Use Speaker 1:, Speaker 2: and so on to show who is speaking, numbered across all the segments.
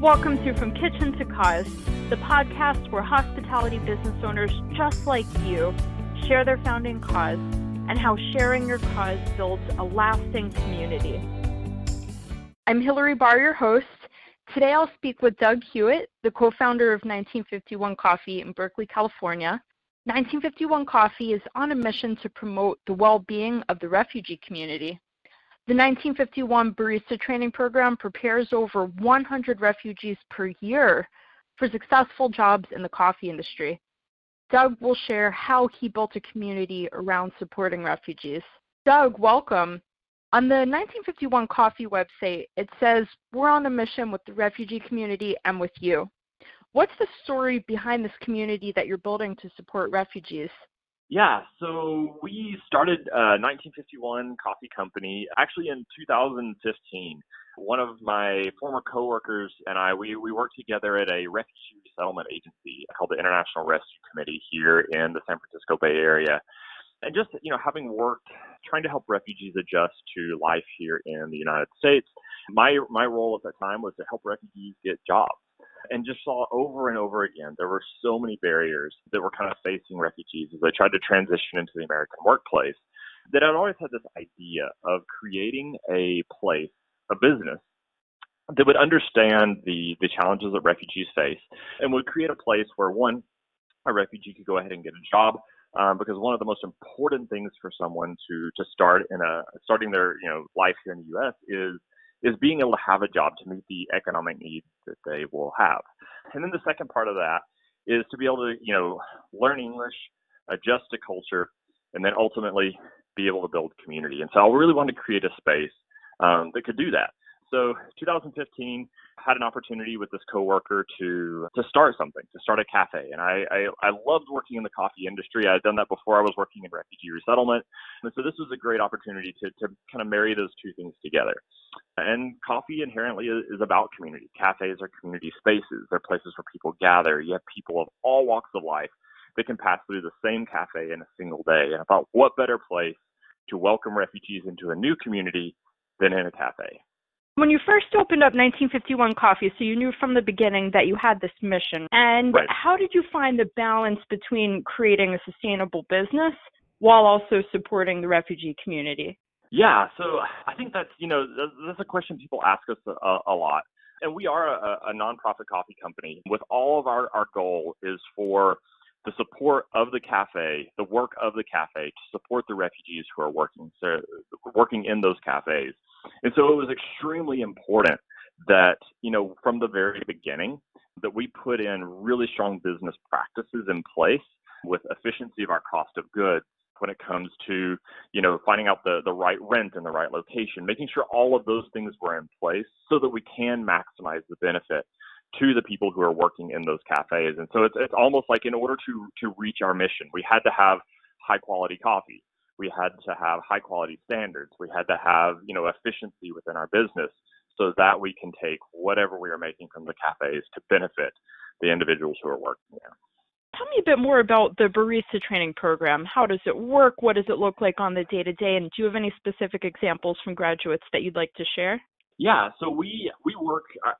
Speaker 1: Welcome to From Kitchen to Cause, the podcast where hospitality business owners just like you share their founding cause and how sharing your cause builds a lasting community. I'm Hillary Barr, your host. Today I'll speak with Doug Hewitt, the co founder of 1951 Coffee in Berkeley, California. 1951 Coffee is on a mission to promote the well being of the refugee community. The 1951 Barista Training Program prepares over 100 refugees per year for successful jobs in the coffee industry. Doug will share how he built a community around supporting refugees. Doug, welcome. On the 1951 Coffee website, it says, We're on a mission with the refugee community and with you. What's the story behind this community that you're building to support refugees?
Speaker 2: Yeah, so we started uh, 1951 Coffee Company actually in 2015. One of my former coworkers and I, we, we worked together at a refugee resettlement agency called the International Rescue Committee here in the San Francisco Bay Area. And just, you know, having worked trying to help refugees adjust to life here in the United States, my my role at that time was to help refugees get jobs and just saw over and over again there were so many barriers that were kind of facing refugees as they tried to transition into the American workplace that I'd always had this idea of creating a place, a business that would understand the the challenges that refugees face and would create a place where one a refugee could go ahead and get a job um, because one of the most important things for someone to to start in a starting their you know life here in the U.S. is is being able to have a job to meet the economic needs that they will have. And then the second part of that is to be able to, you know, learn English, adjust to culture, and then ultimately be able to build community. And so I really wanted to create a space um, that could do that. So 2015 had an opportunity with this coworker to to start something, to start a cafe. And I, I, I loved working in the coffee industry. I had done that before I was working in refugee resettlement. And so this was a great opportunity to, to kind of marry those two things together. And coffee inherently is, about community. Cafes are community spaces. They're places where people gather. You have people of all walks of life that can pass through the same cafe in a single day. And I thought, what better place to welcome refugees into a new community than in a cafe?
Speaker 1: When you first opened up 1951 Coffee, so you knew from the beginning that you had this mission. And
Speaker 2: right.
Speaker 1: how did you find the balance between creating a sustainable business while also supporting the refugee community?
Speaker 2: Yeah, so I think that's you know that's a question people ask us a, a lot, and we are a, a nonprofit coffee company. With all of our our goal is for the support of the cafe, the work of the cafe to support the refugees who are working so working in those cafes. And so it was extremely important that, you know, from the very beginning that we put in really strong business practices in place with efficiency of our cost of goods when it comes to, you know, finding out the, the right rent in the right location, making sure all of those things were in place so that we can maximize the benefit to the people who are working in those cafes. And so it's, it's almost like in order to, to reach our mission, we had to have high quality coffee. We had to have high quality standards. We had to have, you know, efficiency within our business so that we can take whatever we are making from the cafes to benefit the individuals who are working there.
Speaker 1: Tell me a bit more about the barista training program. How does it work? What does it look like on the day to day? And do you have any specific examples from graduates that you'd like to share?
Speaker 2: Yeah, so we we work uh,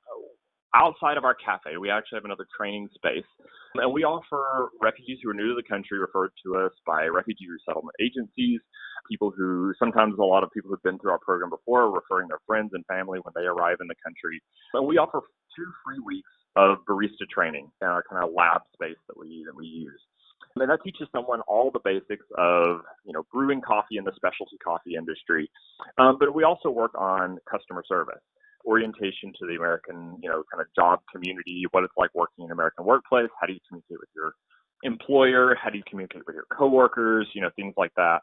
Speaker 2: outside of our cafe, we actually have another training space. And we offer refugees who are new to the country referred to us by refugee resettlement agencies, people who sometimes a lot of people who've been through our program before are referring their friends and family when they arrive in the country. And we offer two free weeks of barista training in our kind of lab space that we that we use. And that teaches someone all the basics of, you know, brewing coffee in the specialty coffee industry. Um, but we also work on customer service orientation to the American, you know, kind of job community, what it's like working in an American workplace, how do you communicate with your employer, how do you communicate with your coworkers, you know, things like that.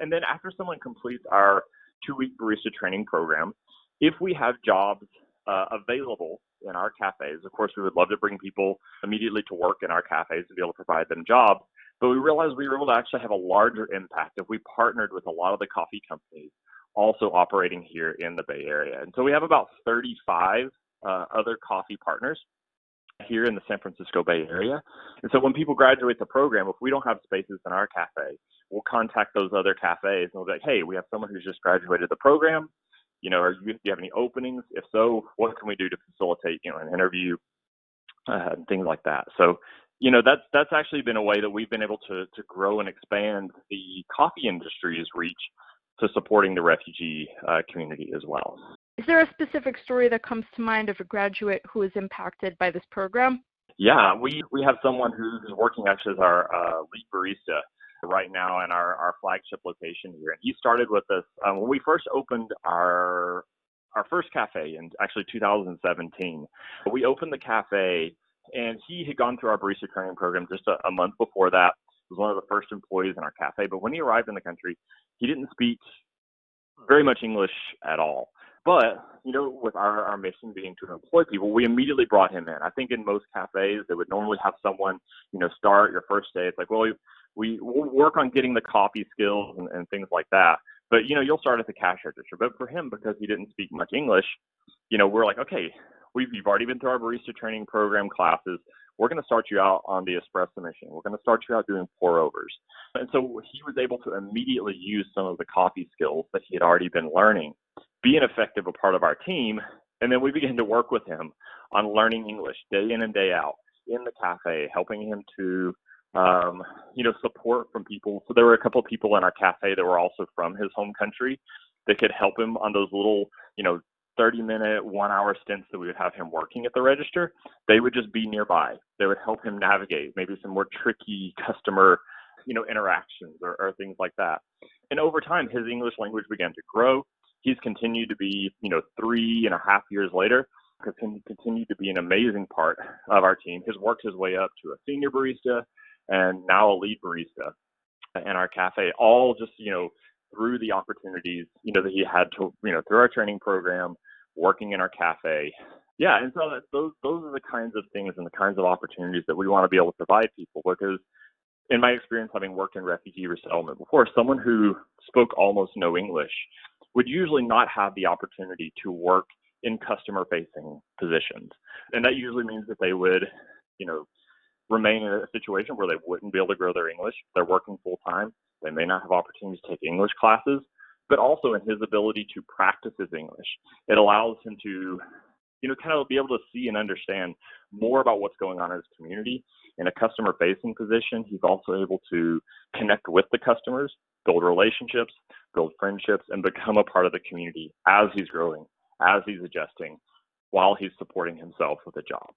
Speaker 2: And then after someone completes our two-week barista training program, if we have jobs uh, available in our cafes, of course, we would love to bring people immediately to work in our cafes to be able to provide them jobs. But we realized we were able to actually have a larger impact if we partnered with a lot of the coffee companies also operating here in the Bay Area. And so we have about 35 uh, other coffee partners here in the San Francisco Bay Area. And so when people graduate the program, if we don't have spaces in our cafe, we'll contact those other cafes and we'll be like, hey, we have someone who's just graduated the program. You know, you, do you have any openings? If so, what can we do to facilitate, you know, an interview uh, and things like that? So, you know, that's that's actually been a way that we've been able to to grow and expand the coffee industry's reach to supporting the refugee uh, community as well.
Speaker 1: Is there a specific story that comes to mind of a graduate who was impacted by this program?
Speaker 2: Yeah, we, we have someone who's working actually as our uh, lead barista right now in our, our flagship location here. And he started with us um, when we first opened our our first cafe in actually 2017. We opened the cafe, and he had gone through our barista training program just a, a month before that. Was one of the first employees in our cafe. But when he arrived in the country, he didn't speak very much English at all. But, you know, with our, our mission being to employ people, we immediately brought him in. I think in most cafes, they would normally have someone, you know, start your first day. It's like, well, we, we will work on getting the coffee skills and, and things like that. But, you know, you'll start at the cash register. But for him, because he didn't speak much English, you know, we're like, okay, we've, you've already been through our barista training program classes. We're going to start you out on the espresso machine. We're going to start you out doing pour overs. And so he was able to immediately use some of the coffee skills that he had already been learning be an effective a part of our team. And then we began to work with him on learning English day in and day out in the cafe, helping him to, um, you know, support from people. So there were a couple of people in our cafe that were also from his home country that could help him on those little, you know, 30 minute, one hour stints that we would have him working at the register. They would just be nearby. They would help him navigate maybe some more tricky customer, you know, interactions or, or things like that. And over time, his English language began to grow he's continued to be, you know, three and a half years later, continued to be an amazing part of our team. He's worked his way up to a senior barista and now a lead barista in our cafe, all just, you know, through the opportunities, you know, that he had to, you know, through our training program, working in our cafe. Yeah, and so those those are the kinds of things and the kinds of opportunities that we want to be able to provide people because in my experience having worked in refugee resettlement before, someone who spoke almost no English would usually not have the opportunity to work in customer facing positions. And that usually means that they would, you know, remain in a situation where they wouldn't be able to grow their English. They're working full time. They may not have opportunities to take English classes, but also in his ability to practice his English. It allows him to, you know, kind of be able to see and understand more about what's going on in his community. In a customer facing position, he's also able to connect with the customers, build relationships, build friendships, and become a part of the community as he's growing, as he's adjusting, while he's supporting himself with a job.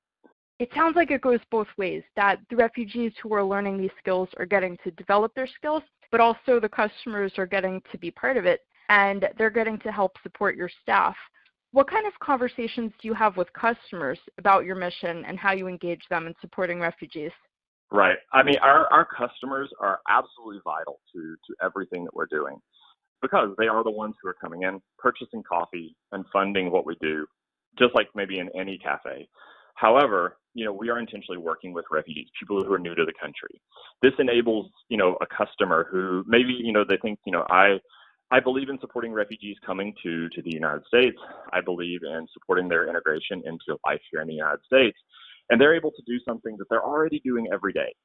Speaker 1: It sounds like it goes both ways that the refugees who are learning these skills are getting to develop their skills, but also the customers are getting to be part of it and they're getting to help support your staff. What kind of conversations do you have with customers about your mission and how you engage them in supporting refugees?
Speaker 2: Right. I mean, our, our customers are absolutely vital to, to everything that we're doing because they are the ones who are coming in, purchasing coffee and funding what we do, just like maybe in any cafe. However, you know, we are intentionally working with refugees, people who are new to the country. This enables, you know, a customer who maybe, you know, they think, you know, I I believe in supporting refugees coming to to the United States. I believe in supporting their integration into life here in the United States. And they're able to do something that they're already doing every day,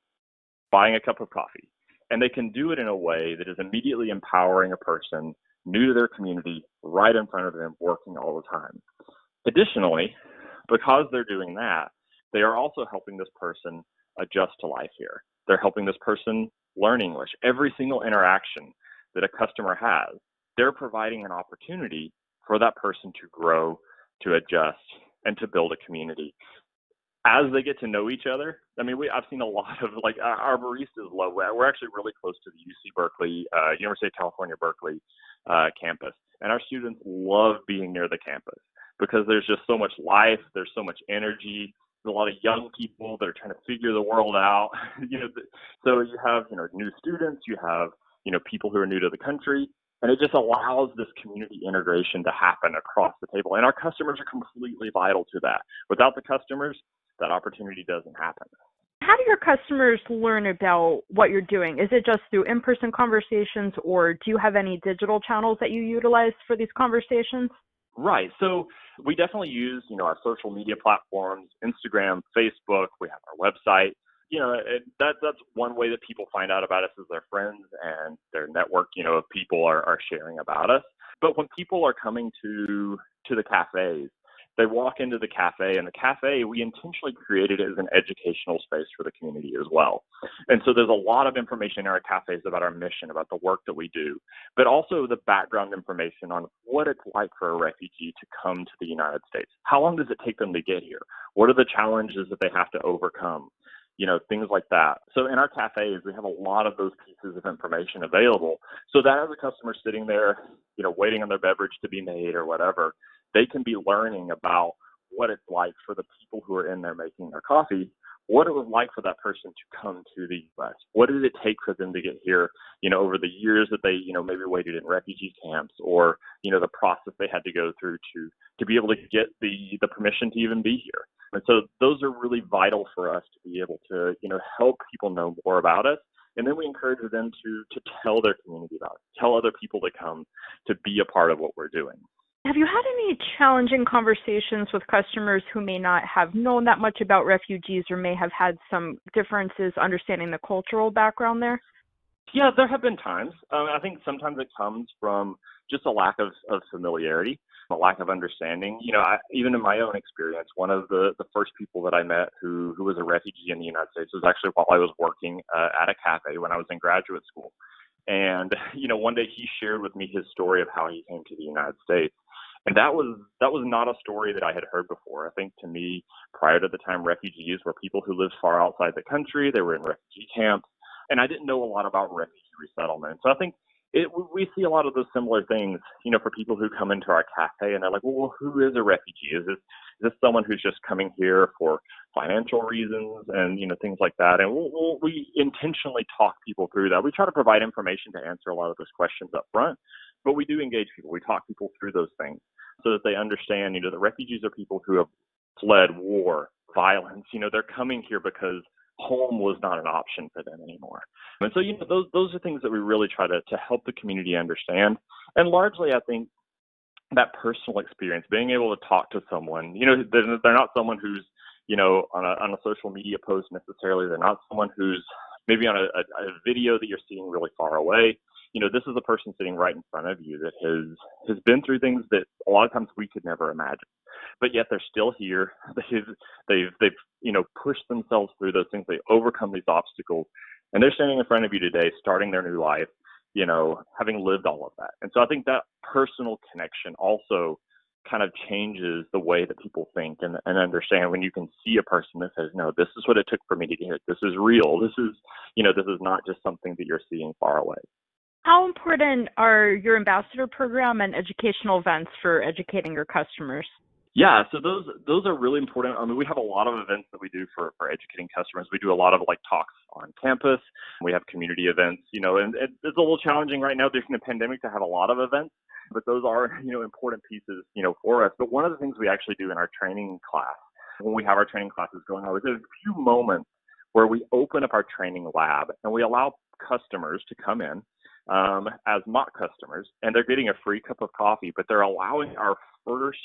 Speaker 2: buying a cup of coffee, and they can do it in a way that is immediately empowering a person new to their community right in front of them working all the time. Additionally, because they're doing that, they are also helping this person adjust to life here. They're helping this person learn English. Every single interaction that a customer has, they're providing an opportunity for that person to grow, to adjust, and to build a community as they get to know each other, I mean, we I've seen a lot of like our, baristas love. We're actually really close to the UC Berkeley, uh, University of California Berkeley uh, campus, and our students love being near the campus because there's just so much life, there's so much energy. A lot of young people that are trying to figure the world out. you know, so you have you know new students, you have you know people who are new to the country, and it just allows this community integration to happen across the table. And our customers are completely vital to that. Without the customers, that opportunity doesn't happen.
Speaker 1: How do your customers learn about what you're doing? Is it just through in person conversations, or do you have any digital channels that you utilize for these conversations?
Speaker 2: Right. So we definitely use, you know, our social media platforms, Instagram, Facebook, we have our website. you know, it, that that's one way that people find out about us is their friends and their network, you know, of people are, are sharing about us. But when people are coming to to the cafes, they walk into the cafe and the cafe we intentionally created as an educational space for the community as well. And so there's a lot of information in our cafes about our mission about the work that we do but also the background information on what it's like for a refugee to come to the united states. How long does it take them to get here? What are the challenges that they have to overcome? You know, things like that. So in our cafes, we have a lot of those pieces of information available. So that as a customer sitting there, you know, waiting on their beverage to be made or whatever, they can be learning about what it's like for the people who are in there making their coffee, what it was like for that person to come to the U.S. What did it take for them to get here? You know, over the years that they, you know, maybe waited in refugee camps, or you know, the process they had to go through to to be able to get the the permission to even be here. And so those are really vital for us to be able to, you know, help people know more about us. And then we encourage them to to tell their community about it, tell other people to come to be a part of what we're doing.
Speaker 1: Have you had any challenging conversations with customers who may not have known that much about refugees or may have had some differences understanding the cultural background there?
Speaker 2: Yeah, there have been times. Um, I think sometimes it comes from just a lack of, of familiarity, a lack of understanding. You know, I, even in my own experience, one of the, the first people that I met who, who was a refugee in the United States was actually while I was working uh, at a cafe when I was in graduate school. And, you know, one day he shared with me his story of how he came to the United States and that was that was not a story that I had heard before. I think to me, prior to the time, refugees were people who lived far outside the country. They were in refugee camps, and I didn't know a lot about refugee resettlement. So I think it, we see a lot of those similar things, you know, for people who come into our cafe and they're like, well, who is a refugee? Is this is this someone who's just coming here for financial reasons and you know things like that? And we'll, we'll, we intentionally talk people through that. We try to provide information to answer a lot of those questions up front, but we do engage people. We talk people through those things so that they understand, you know, that refugees are people who have fled war, violence. You know, they're coming here because home was not an option for them anymore. And so, you know, those those are things that we really try to to help the community understand. And largely, I think that personal experience, being able to talk to someone, you know, they're, they're not someone who's, you know, on a on a social media post necessarily. They're not someone who's maybe on a, a, a video that you're seeing really far away you know, this is a person sitting right in front of you that has has been through things that a lot of times we could never imagine. But yet they're still here. They've they've they've you know pushed themselves through those things. They overcome these obstacles, and they're standing in front of you today, starting their new life. You know, having lived all of that. And so I think that personal connection also kind of changes the way that people think and, and understand when you can see a person that says, no, this is what it took for me to get here. This is real. This is, you know, this is not just something that you're seeing far away.
Speaker 1: How important are your ambassador program and educational events for educating your customers?
Speaker 2: Yeah, so those those are really important. I mean, we have a lot of events that we do for for educating customers. We do a lot of like talks on campus. We have community events, you know, and it's a little challenging right now during the pandemic to have a lot of events, but those are you know important pieces, you know, for us. But one of the things we actually do in our training class when we have our training classes going on is there's a few moments where we open up our training lab and we allow customers to come in um, as mock customers, and they're getting a free cup of coffee, but they're allowing our first,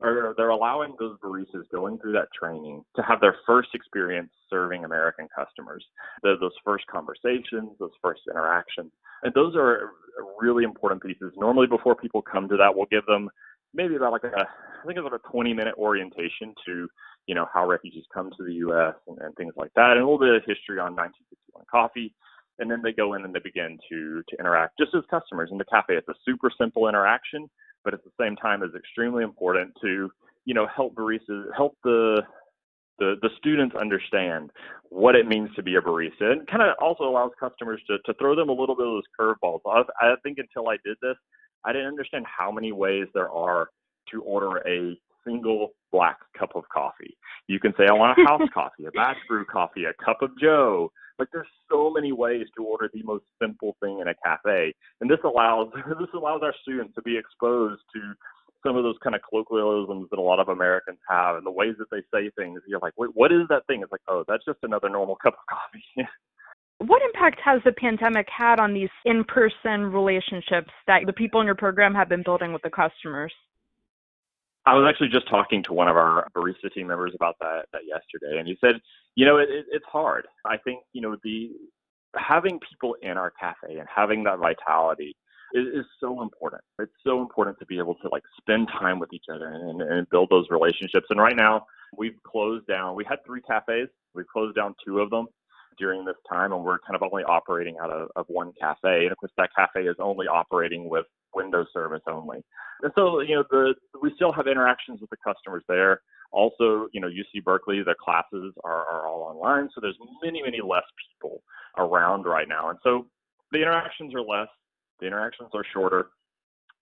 Speaker 2: or they're allowing those baristas going through that training to have their first experience serving American customers. The, those first conversations, those first interactions, and those are really important pieces. Normally, before people come to that, we'll give them maybe about like a, I think it's about a 20 minute orientation to, you know, how refugees come to the U.S. and, and things like that, and a little bit of history on 1951 coffee and then they go in and they begin to to interact just as customers in the cafe. It's a super simple interaction, but at the same time is extremely important to you know help baristas help the the, the students understand what it means to be a barista and kind of also allows customers to, to throw them a little bit of those curveballs. I, I think until I did this, I didn't understand how many ways there are to order a single black cup of coffee. You can say, I want a house coffee, a batch brew coffee, a cup of joe, like there's so many ways to order the most simple thing in a cafe, and this allows this allows our students to be exposed to some of those kind of colloquialisms that a lot of Americans have, and the ways that they say things. You're like, wait, what is that thing? It's like, oh, that's just another normal cup of coffee.
Speaker 1: what impact has the pandemic had on these in-person relationships that the people in your program have been building with the customers?
Speaker 2: I was actually just talking to one of our barista team members about that, that yesterday, and he said, you know, it, it, it's hard. I think, you know, the having people in our cafe and having that vitality is, is so important. It's so important to be able to like spend time with each other and, and build those relationships. And right now, we've closed down. We had three cafes. We've closed down two of them during this time, and we're kind of only operating out of, of one cafe. And of course, that cafe is only operating with window service only. And so, you know, the we still have interactions with the customers there. Also, you know, UC Berkeley, the classes are, are all online, so there's many, many less people around right now, and so the interactions are less. The interactions are shorter.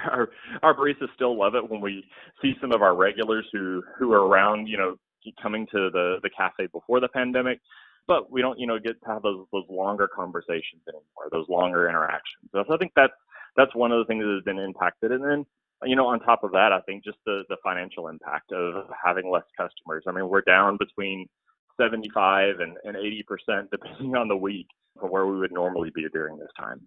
Speaker 2: Our, our baristas still love it when we see some of our regulars who who are around, you know, coming to the the cafe before the pandemic but we don't, you know, get to have those those longer conversations anymore, those longer interactions. So I think that's that's one of the things that has been impacted. And then, you know, on top of that, I think just the the financial impact of having less customers. I mean, we're down between 75 and, and 80 percent depending on the week from where we would normally be during this time.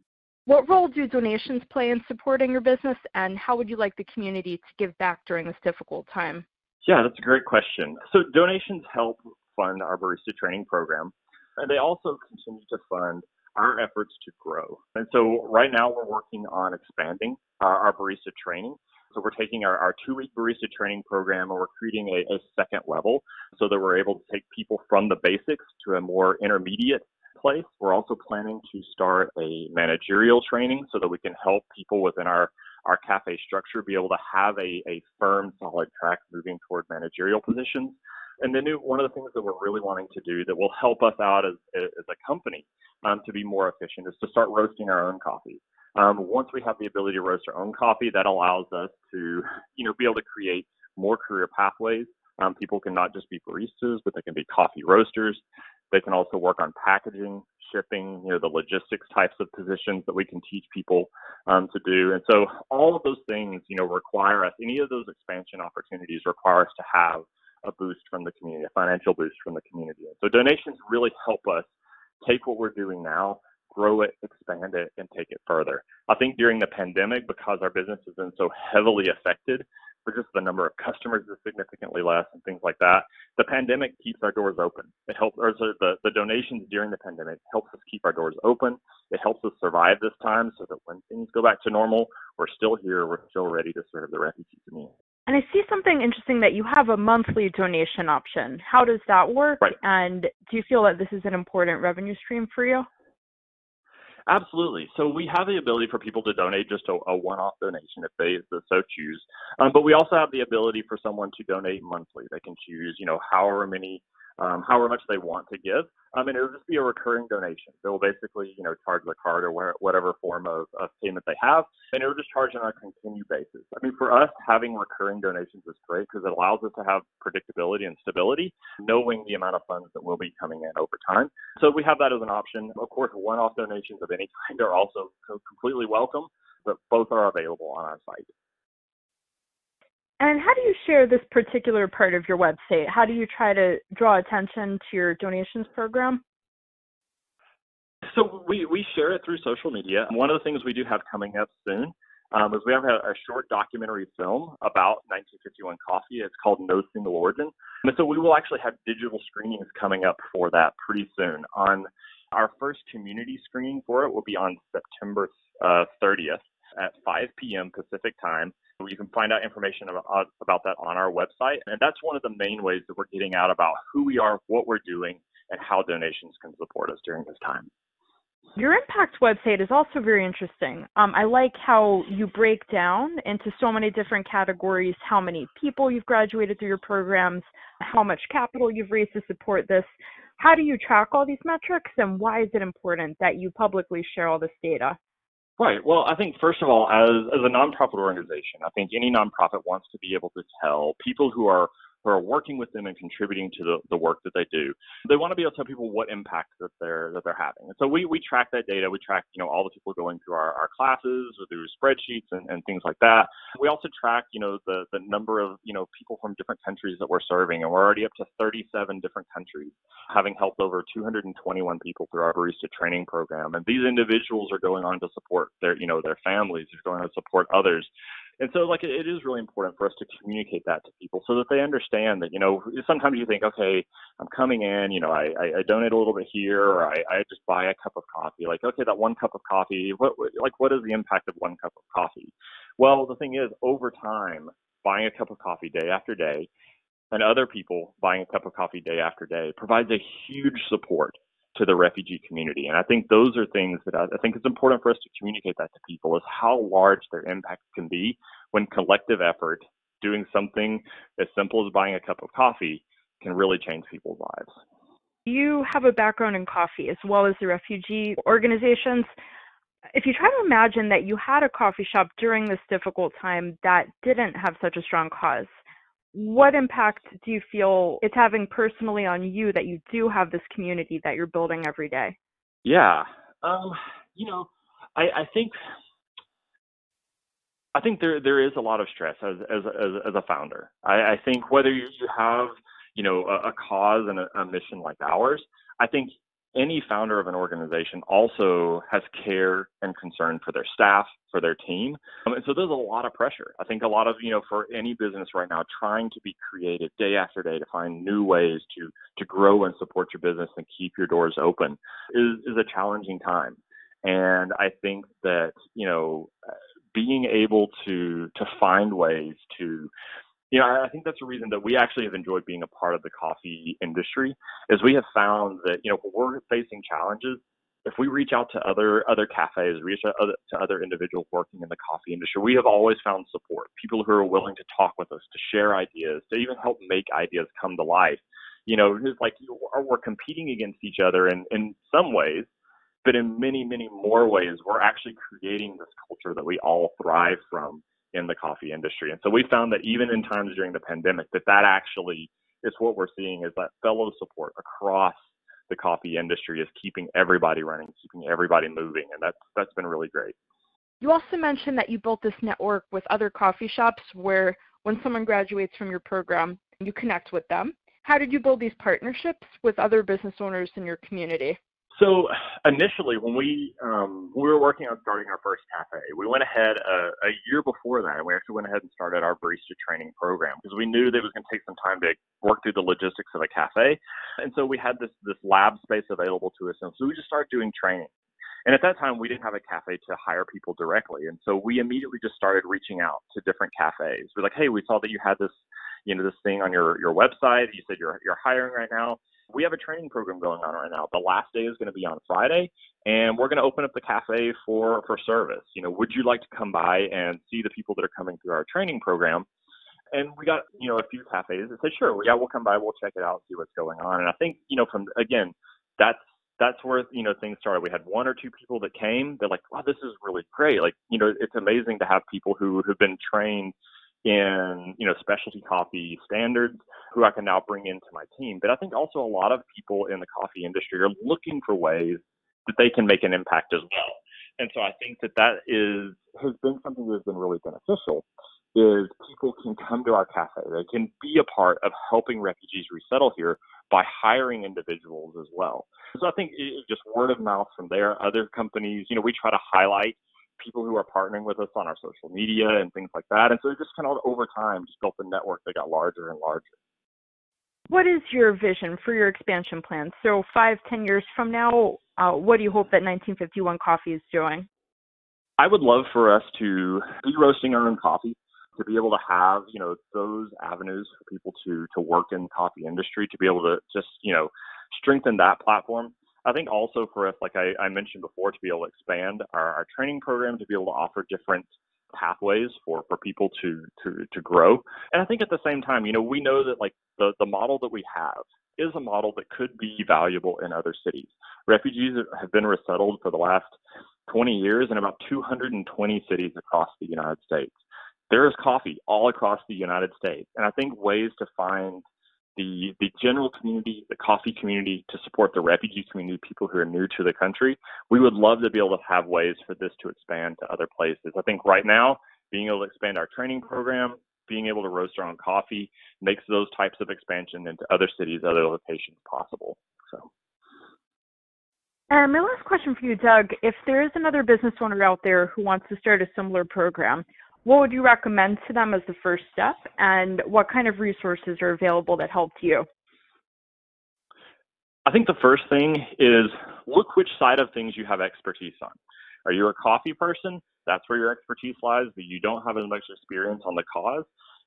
Speaker 1: What role do donations play in supporting your business, and how would you like the community to give back during this difficult time?
Speaker 2: Yeah, that's a great question. So donations help fund our barista training program. And they also continue to fund our efforts to grow. And so right now we're working on expanding our, our barista training. So we're taking our, our two week barista training program and we're creating a, a second level so that we're able to take people from the basics to a more intermediate place. We're also planning to start a managerial training so that we can help people within our our cafe structure be able to have a, a firm, solid track moving toward managerial positions. And then one of the things that we're really wanting to do that will help us out as, as a company um, to be more efficient is to start roasting our own coffee. Um, once we have the ability to roast our own coffee, that allows us to, you know, be able to create more career pathways. Um, people can not just be baristas, but they can be coffee roasters. They can also work on packaging, shipping, you know, the logistics types of positions that we can teach people um, to do. And so all of those things, you know, require us, any of those expansion opportunities require us to have a boost from the community, a financial boost from the community. So donations really help us take what we're doing now, grow it, expand it, and take it further. I think during the pandemic, because our business has been so heavily affected, for just the number of customers is significantly less and things like that. The pandemic keeps our doors open. It helps, or the, the donations during the pandemic helps us keep our doors open. It helps us survive this time so that when things go back to normal, we're still here. We're still ready to serve the refugees in need.
Speaker 1: And I see something interesting that you have a monthly donation option. How does that work?
Speaker 2: Right.
Speaker 1: And do you feel that this is an important revenue stream for you?
Speaker 2: Absolutely. So we have the ability for people to donate just a, a one-off donation if they so choose. Um, but we also have the ability for someone to donate monthly. They can choose, you know, however many um, however much they want to give. Um, and it'll just be a recurring donation. They'll basically, you know, charge the card or whatever form of, of payment they have, and it'll just charge on a continued basis. I mean, for us, having recurring donations is great because it allows us to have predictability and stability, knowing the amount of funds that will be coming in over time. So we have that as an option. Of course, one-off donations of any kind are also completely welcome, but both are available on our site.
Speaker 1: And how do you share this particular part of your website? How do you try to draw attention to your donations program?
Speaker 2: So we, we share it through social media. One of the things we do have coming up soon um, is we have a, a, short documentary film about 1951 coffee. It's called No Single Origin. And so we will actually have digital screenings coming up for that pretty soon. On our first community screening for it will be on September uh, 30th at 5 p.m. Pacific time. You can find out information about, uh, about that on our website. And that's one of the main ways that we're getting out about who we are, what we're doing, and how donations can support us during this time.
Speaker 1: Your impact website is also very interesting. Um, I like how you break down into so many different categories how many people you've graduated through your programs, how much capital you've raised to support this. How do you track all these metrics, and why is it important that you publicly share all this data?
Speaker 2: Right. Well, I think first of all, as as a nonprofit organization, I think any nonprofit wants to be able to tell people who are who are working with them and contributing to the, the work that they do. They want to be able to tell people what impact that they're that they're having. And so we, we track that data. We track, you know, all the people going through our, our classes or through spreadsheets and, and things like that. We also track, you know, the, the number of, you know, people from different countries that we're serving. And we're already up to 37 different countries, having helped over 221 people through our barista training program. And these individuals are going on to support their, you know, their families, are going to support others And so, like, it is really important for us to communicate that to people so that they understand that, you know, sometimes you think, okay, I'm coming in, you know, I, I, donate a little bit here, or I, I just buy a cup of coffee. Like, okay, that one cup of coffee, what, like, what is the impact of one cup of coffee? Well, the thing is, over time, buying a cup of coffee day after day, and other people buying a cup of coffee day after day provides a huge support to the refugee community. And I think those are things that I, I, think it's important for us to communicate that to people is how large their impact can be when collective effort doing something as simple as buying a cup of coffee can really change people's lives.
Speaker 1: You have a background in coffee as well as the refugee organizations. If you try to imagine that you had a coffee shop during this difficult time that didn't have such a strong cause, what impact do you feel it's having personally on you that you do have this community that you're building every day?
Speaker 2: Yeah. Um, you know, I, I think I think there there is a lot of stress as as as, as a founder. I, I think whether you, have you know a, a cause and a, a mission like ours, I think any founder of an organization also has care and concern for their staff, for their team. Um, and so there's a lot of pressure. I think a lot of, you know, for any business right now, trying to be creative day after day to find new ways to, to grow and support your business and keep your doors open is, is a challenging time. And I think that, you know, being able to, to find ways to, you know, I think that's a reason that we actually have enjoyed being a part of the coffee industry, is we have found that you know when we're facing challenges, if we reach out to other other cafes, reach out to other individuals working in the coffee industry, we have always found support. People who are willing to talk with us, to share ideas, to even help make ideas come to life. You know, it's like we're competing against each other in in some ways, but in many many more ways, we're actually creating this culture that we all thrive from in the coffee industry. And so we found that even in times during the pandemic, that that actually is what we're seeing is that fellow support across the coffee industry is keeping everybody running, keeping everybody moving, and that's that's been really great.
Speaker 1: You also mentioned that you built this network with other coffee shops where when someone graduates from your program, you connect with them. How did you build these partnerships with other business owners in your community?
Speaker 2: So initially, when we um, we were working on starting our first cafe, we went ahead a, a year before that, and we actually went ahead and started our barista training program because we knew that it was going to take some time to work through the logistics of a cafe, and so we had this this lab space available to us, and so we just started doing training. And at that time, we didn't have a cafe to hire people directly, and so we immediately just started reaching out to different cafes. We're like, "Hey, we saw that you had this, you know, this thing on your your website. You said you're you're hiring right now we have a training program going on right now. The last day is going to be on Friday, and we're going to open up the cafe for for service. You know, would you like to come by and see the people that are coming through our training program? And we got you know a few cafes that said, sure, yeah, we'll come by, we'll check it out, see what's going on. And I think you know from again, that's that's where you know things started. We had one or two people that came. They're like, wow, this is really great. Like you know, it's amazing to have people who have been trained in you know specialty coffee standards who I can now bring into my team. But I think also a lot of people in the coffee industry are looking for ways that they can make an impact as well. And so I think that that is has been something that has been really beneficial. Is people can come to our cafe, they can be a part of helping refugees resettle here by hiring individuals as well. So I think just word of mouth from there. Other companies, you know, we try to highlight people who are partnering with us on our social media and things like that. And so it just kind of over time just built a network that got larger and larger.
Speaker 1: What is your vision for your expansion plans? So five, ten years from now, uh, what do you hope that 1951 Coffee is doing?
Speaker 2: I would love for us to be roasting our own coffee, to be able to have you know those avenues for people to to work in the coffee industry, to be able to just you know strengthen that platform. I think also for us, like I, I mentioned before, to be able to expand our, our training program, to be able to offer different pathways for for people to to to grow. And I think at the same time, you know, we know that like the the model that we have is a model that could be valuable in other cities. Refugees have been resettled for the last 20 years in about 220 cities across the United States. There is coffee all across the United States, and I think ways to find the the general community, the coffee community, to support the refugee community, people who are new to the country. We would love to be able to have ways for this to expand to other places. I think right now, being able to expand our training program, being able to roast our own coffee, makes those types of expansion into other cities, other locations possible. So.
Speaker 1: My last question for you, Doug, if there is another business owner out there who wants to start a similar program, what would you recommend to them as the first step, and what kind of resources are available that helped you?
Speaker 2: I think the first thing is look which side of things you have expertise on. Are you a coffee person? That's where your expertise lies, but you don't have as much experience on the cause.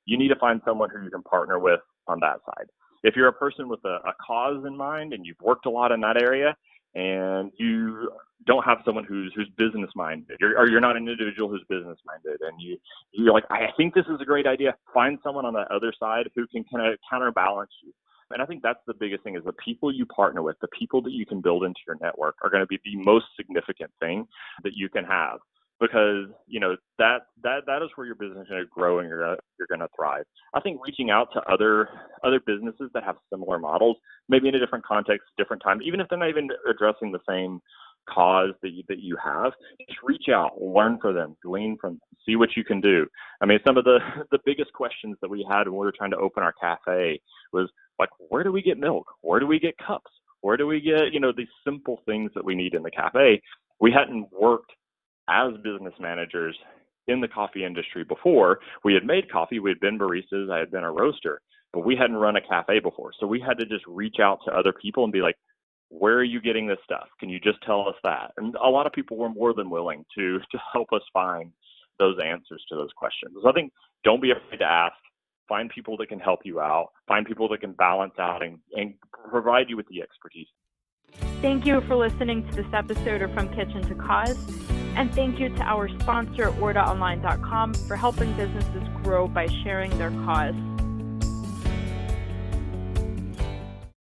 Speaker 2: You need to find someone who you can partner with on that side. If you're a person with a, a cause in mind and you've worked a lot in that area, and you don't have someone who's who's business minded, you're, or you're not an individual who's business minded, and you you're like, I think this is a great idea. Find someone on the other side who can kind of counterbalance you. And I think that's the biggest thing is the people you partner with, the people that you can build into your network are going to be the most significant thing that you can have because you know that that that is where your business is going to grow and you're gonna, you're going to thrive. I think reaching out to other other businesses that have similar models, maybe in a different context, different time, even if they're not even addressing the same cause that you, that you have, just reach out, learn from them, glean from them, see what you can do. I mean, some of the the biggest questions that we had when we were trying to open our cafe was like, where do we get milk? Where do we get cups? Where do we get you know these simple things that we need in the cafe? We hadn't worked as business managers in the coffee industry before. We had made coffee, we had been baristas, I had been a roaster, but we hadn't run a cafe before. So we had to just reach out to other people and be like, where are you getting this stuff? Can you just tell us that? And a lot of people were more than willing to to help us find those answers to those questions. So I think don't be afraid to ask. Find people that can help you out. Find people that can balance out and, and provide you with the expertise.
Speaker 1: Thank you for listening to this episode of From Kitchen to Cause. And thank you to our sponsor, OrdaOnline.com, for helping businesses grow by sharing their cause.